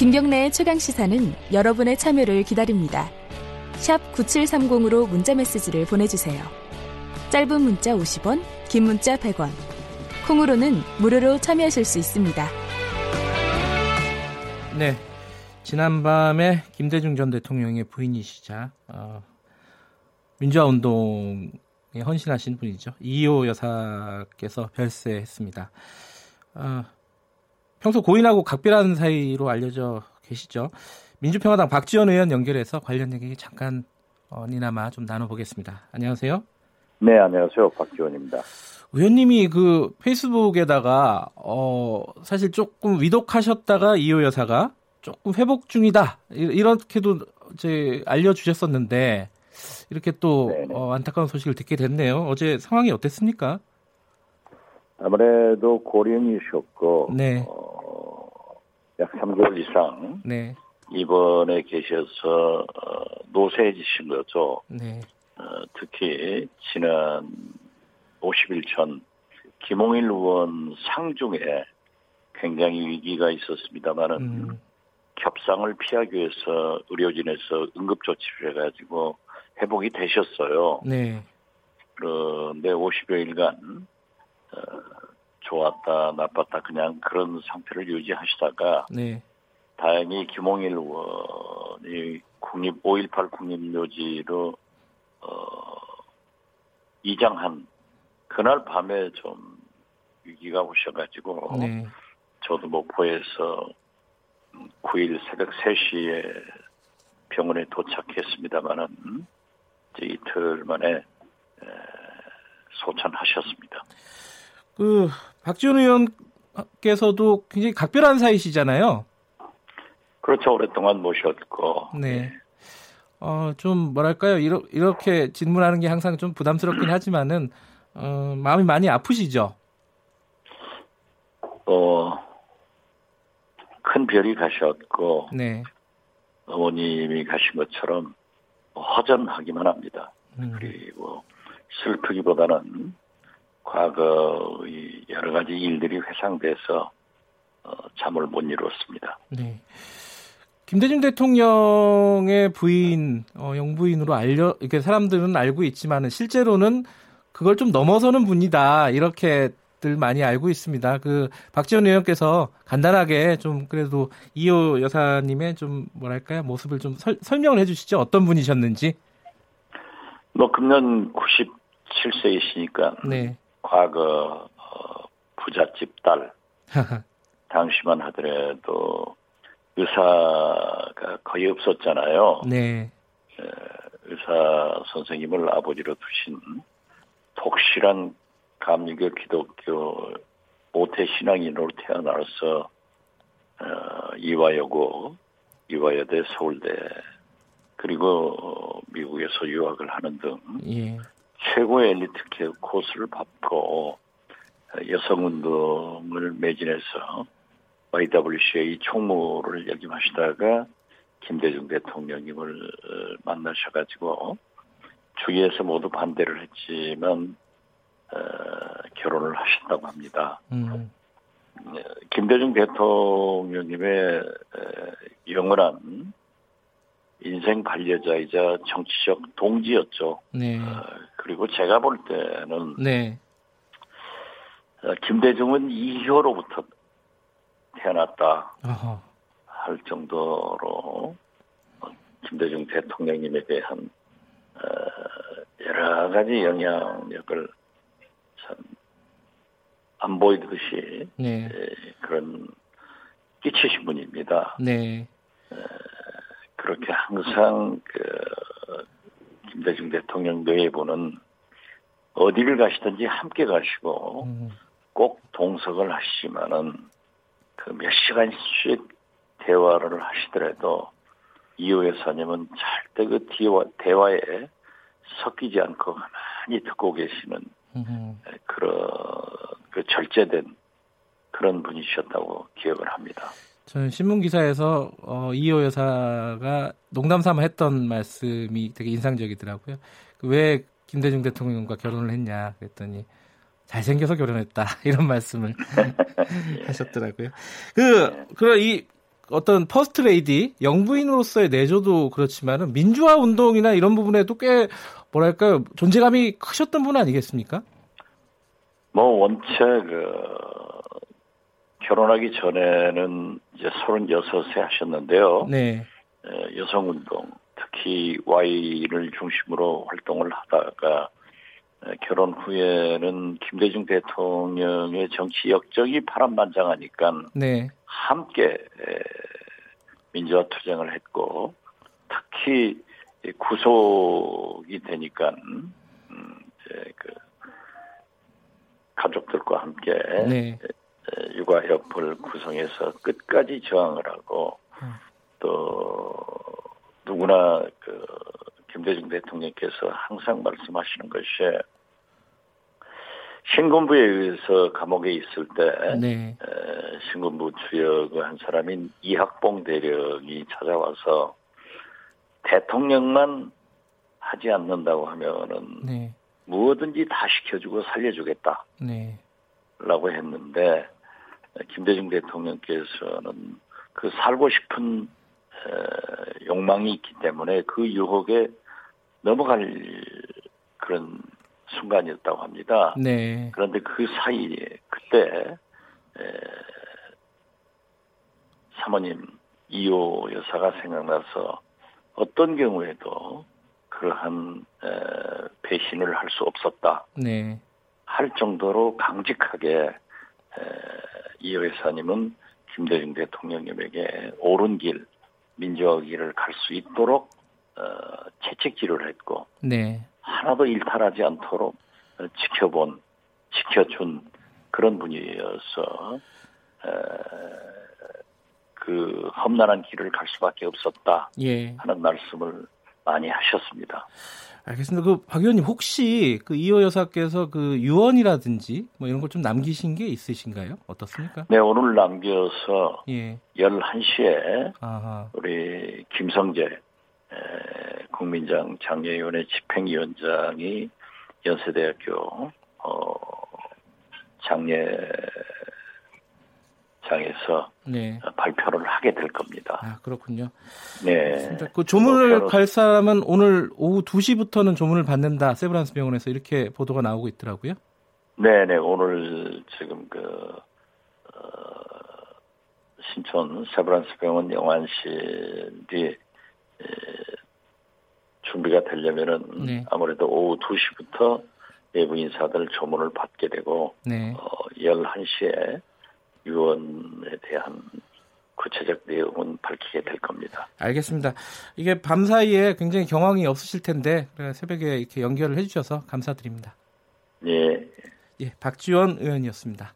김경래의 최강 시사는 여러분의 참여를 기다립니다. 9730으로 문자 메시지를 보내주세요. 짧은 문자 50원, 긴 문자 100원. 콩으로는 무료로 참여하실 수 있습니다. 네. 지난밤에 김대중 전 대통령의 부인이시자 어, 민주화 운동에 헌신하신 분이죠. 이호 여사께서 별세했습니다. 어, 평소 고인하고 각별한 사이로 알려져 계시죠. 민주평화당 박지원 의원 연결해서 관련 얘기 잠깐 어, 니나마 좀 나눠보겠습니다. 안녕하세요. 네, 안녕하세요. 박지원입니다. 의원님이 그 페이스북에다가 어 사실 조금 위독하셨다가 이호 여사가 조금 회복 중이다 이렇게도 이제 알려주셨었는데 이렇게 또 어, 안타까운 소식을 듣게 됐네요. 어제 상황이 어땠습니까? 아무래도 고령이셨고 네. 어, 약 3개월 이상 네. 입원에 계셔서 어, 노쇠해지신 거죠. 네. 어, 특히 지난 50일 전 김홍일 의원 상중에 굉장히 위기가 있었습니다만은 음. 겹상을 피하기 위해서 의료진에서 응급조치를 해가지고 회복이 되셨어요. 네. 그런데 50여일간 어, 좋았다 나빴다 그냥 그런 상태를 유지하시다가 네. 다행히 김홍일 의원이 국립 5.18 국립묘지로 어, 이장한 그날 밤에 좀 위기가 오셔가지고 네. 저도 목포에서 9일 새벽 3시에 병원에 도착했습니다마는 이제 이틀 만에 에, 소천하셨습니다. 그 박지원 의원께서도 굉장히 각별한 사이시잖아요. 그렇죠. 오랫동안 모셨고. 네. 어, 좀 뭐랄까요? 이러, 이렇게 질문하는 게 항상 좀 부담스럽긴 하지만은 어, 마음이 많이 아프시죠. 어, 큰 별이 가셨고 네. 어머님이 가신 것처럼 허전하기만 합니다. 음. 그리고 슬프기보다는 과거의 여러 가지 일들이 회상돼서 어, 잠을 못 이뤘습니다. 네. 김대중 대통령의 부인, 어, 영부인으로 알려, 이렇게 사람들은 알고 있지만은 실제로는 그걸 좀 넘어서는 분이다. 이렇게들 많이 알고 있습니다. 그, 박지원 의원께서 간단하게 좀 그래도 이호 여사님의 좀 뭐랄까요. 모습을 좀 설, 설명을 해 주시죠. 어떤 분이셨는지. 뭐, 금년 97세이시니까. 네. 과거, 어, 부잣집 딸. 당시만 하더라도 의사가 거의 없었잖아요. 네. 의사 선생님을 아버지로 두신 독실한 감리교 기독교 모태 신앙인으로 태어나서 어, 이화여고, 이화여대, 서울대 그리고 미국에서 유학을 하는 등 예. 최고의 엘리트 코스를 밟고 여성 운동을 매진해서 YWCA 총무를 역임하시다가 김대중 대통령님을 만나셔가지고 주위에서 모두 반대를 했지만 어, 결혼을 하셨다고 합니다. 음. 김대중 대통령님의 영원한 인생 반려자이자 정치적 동지였죠. 네. 어, 그리고 제가 볼 때는 네. 어, 김대중은 이효로부터 태어났다 어허. 할 정도로 김대중 대통령님에 대한 어, 여러 가지 영향력을 참 안 보이듯이 네. 그런 끼치신 분입니다. 네. 그렇게 항상 그 김대중 대통령 내부는 어디를 가시든지 함께 가시고 음. 꼭 동석을 하시지만은 그 몇 시간씩 대화를 하시더라도 이호 여사님은 절대 그 대화, 대화에 섞이지 않고 가만히 듣고 계시는 음. 그런 그 절제된 그런 분이셨다고 기억을 합니다. 저는 신문 기사에서 어, 이희호 여사가 농담 삼아 했던 말씀이 되게 인상적이더라고요. 그 왜 김대중 대통령과 결혼을 했냐 그랬더니 잘생겨서 결혼했다 이런 말씀을 하셨더라고요. 그 그럼 이 어떤 퍼스트 레이디 영부인으로서의 내조도 그렇지만은 민주화 운동이나 이런 부분에도 꽤 뭐랄까요 존재감이 크셨던 분 아니겠습니까? 뭐 원체 그 결혼하기 전에는 이제 36세 하셨는데요. 네. 여성 운동, 특히 Y를 중심으로 활동을 하다가 결혼 후에는 김대중 대통령의 정치 역적이 파란만장하니까 네. 함께 민주화 투쟁을 했고 특히 구속이 되니까 음, 이제 그 가족들과 함께 네. 육아협을 구성해서 끝까지 저항을 하고 음. 또 누구나 그 김대중 대통령께서 항상 말씀하시는 것이 신군부에 의해서 감옥에 있을 때 네. 신군부 주역의 한 사람인 이학봉 대령이 찾아와서 대통령만 하지 않는다고 하면은 네. 무엇든지 다 시켜주고 살려주겠다. 네. 라고 했는데 김대중 대통령께서는 그 살고 싶은 욕망이 있기 때문에 그 유혹에 넘어갈 그런 순간이었다고 합니다. 네. 그런데 그 사이에 그때 사모님 이호 여사가 생각나서 어떤 경우에도 그러한 배신을 할 수 없었다. 네. 할 정도로 강직하게 이호 여사님은 김대중 대통령님에게 옳은 길, 민주화 길을 갈 수 있도록 어, 채찍질을 했고 네. 하나도 일탈하지 않도록 지켜본, 지켜준 그런 분이어서 그 험난한 길을 갈 수밖에 없었다 예. 하는 말씀을 많이 하셨습니다. 알겠습니다. 그 박 의원님 혹시 그 이호 여사께서 그 유언이라든지 뭐 이런 걸 좀 남기신 게 있으신가요? 어떻습니까? 네, 오늘 남겨서 예. 11시에 아하. 우리 김성재 에, 국민장 장례위원회 집행위원장이 연세대학교 어, 장례 장에서 네. 발표를 하게 될 겁니다. 아, 그렇군요. 네. 그 조문을 뭐, 갈 사람은 오늘 오후 2시부터는 조문을 받는다. 세브란스 병원에서 이렇게 보도가 나오고 있더라고요. 네 네, 오늘 지금 그, 어, 신촌 세브란스 병원 영안실이 에, 준비가 되려면은 네. 아무래도 오후 2시부터 외부 인사들 조문을 받게 되고 네. 어, 11시에 유언에 대한 구체적 내용은 밝히게 될 겁니다. 알겠습니다. 이게 밤 사이에 굉장히 경황이 없으실 텐데 새벽에 이렇게 연결을 해주셔서 감사드립니다. 예. 예, 박지원 의원이었습니다.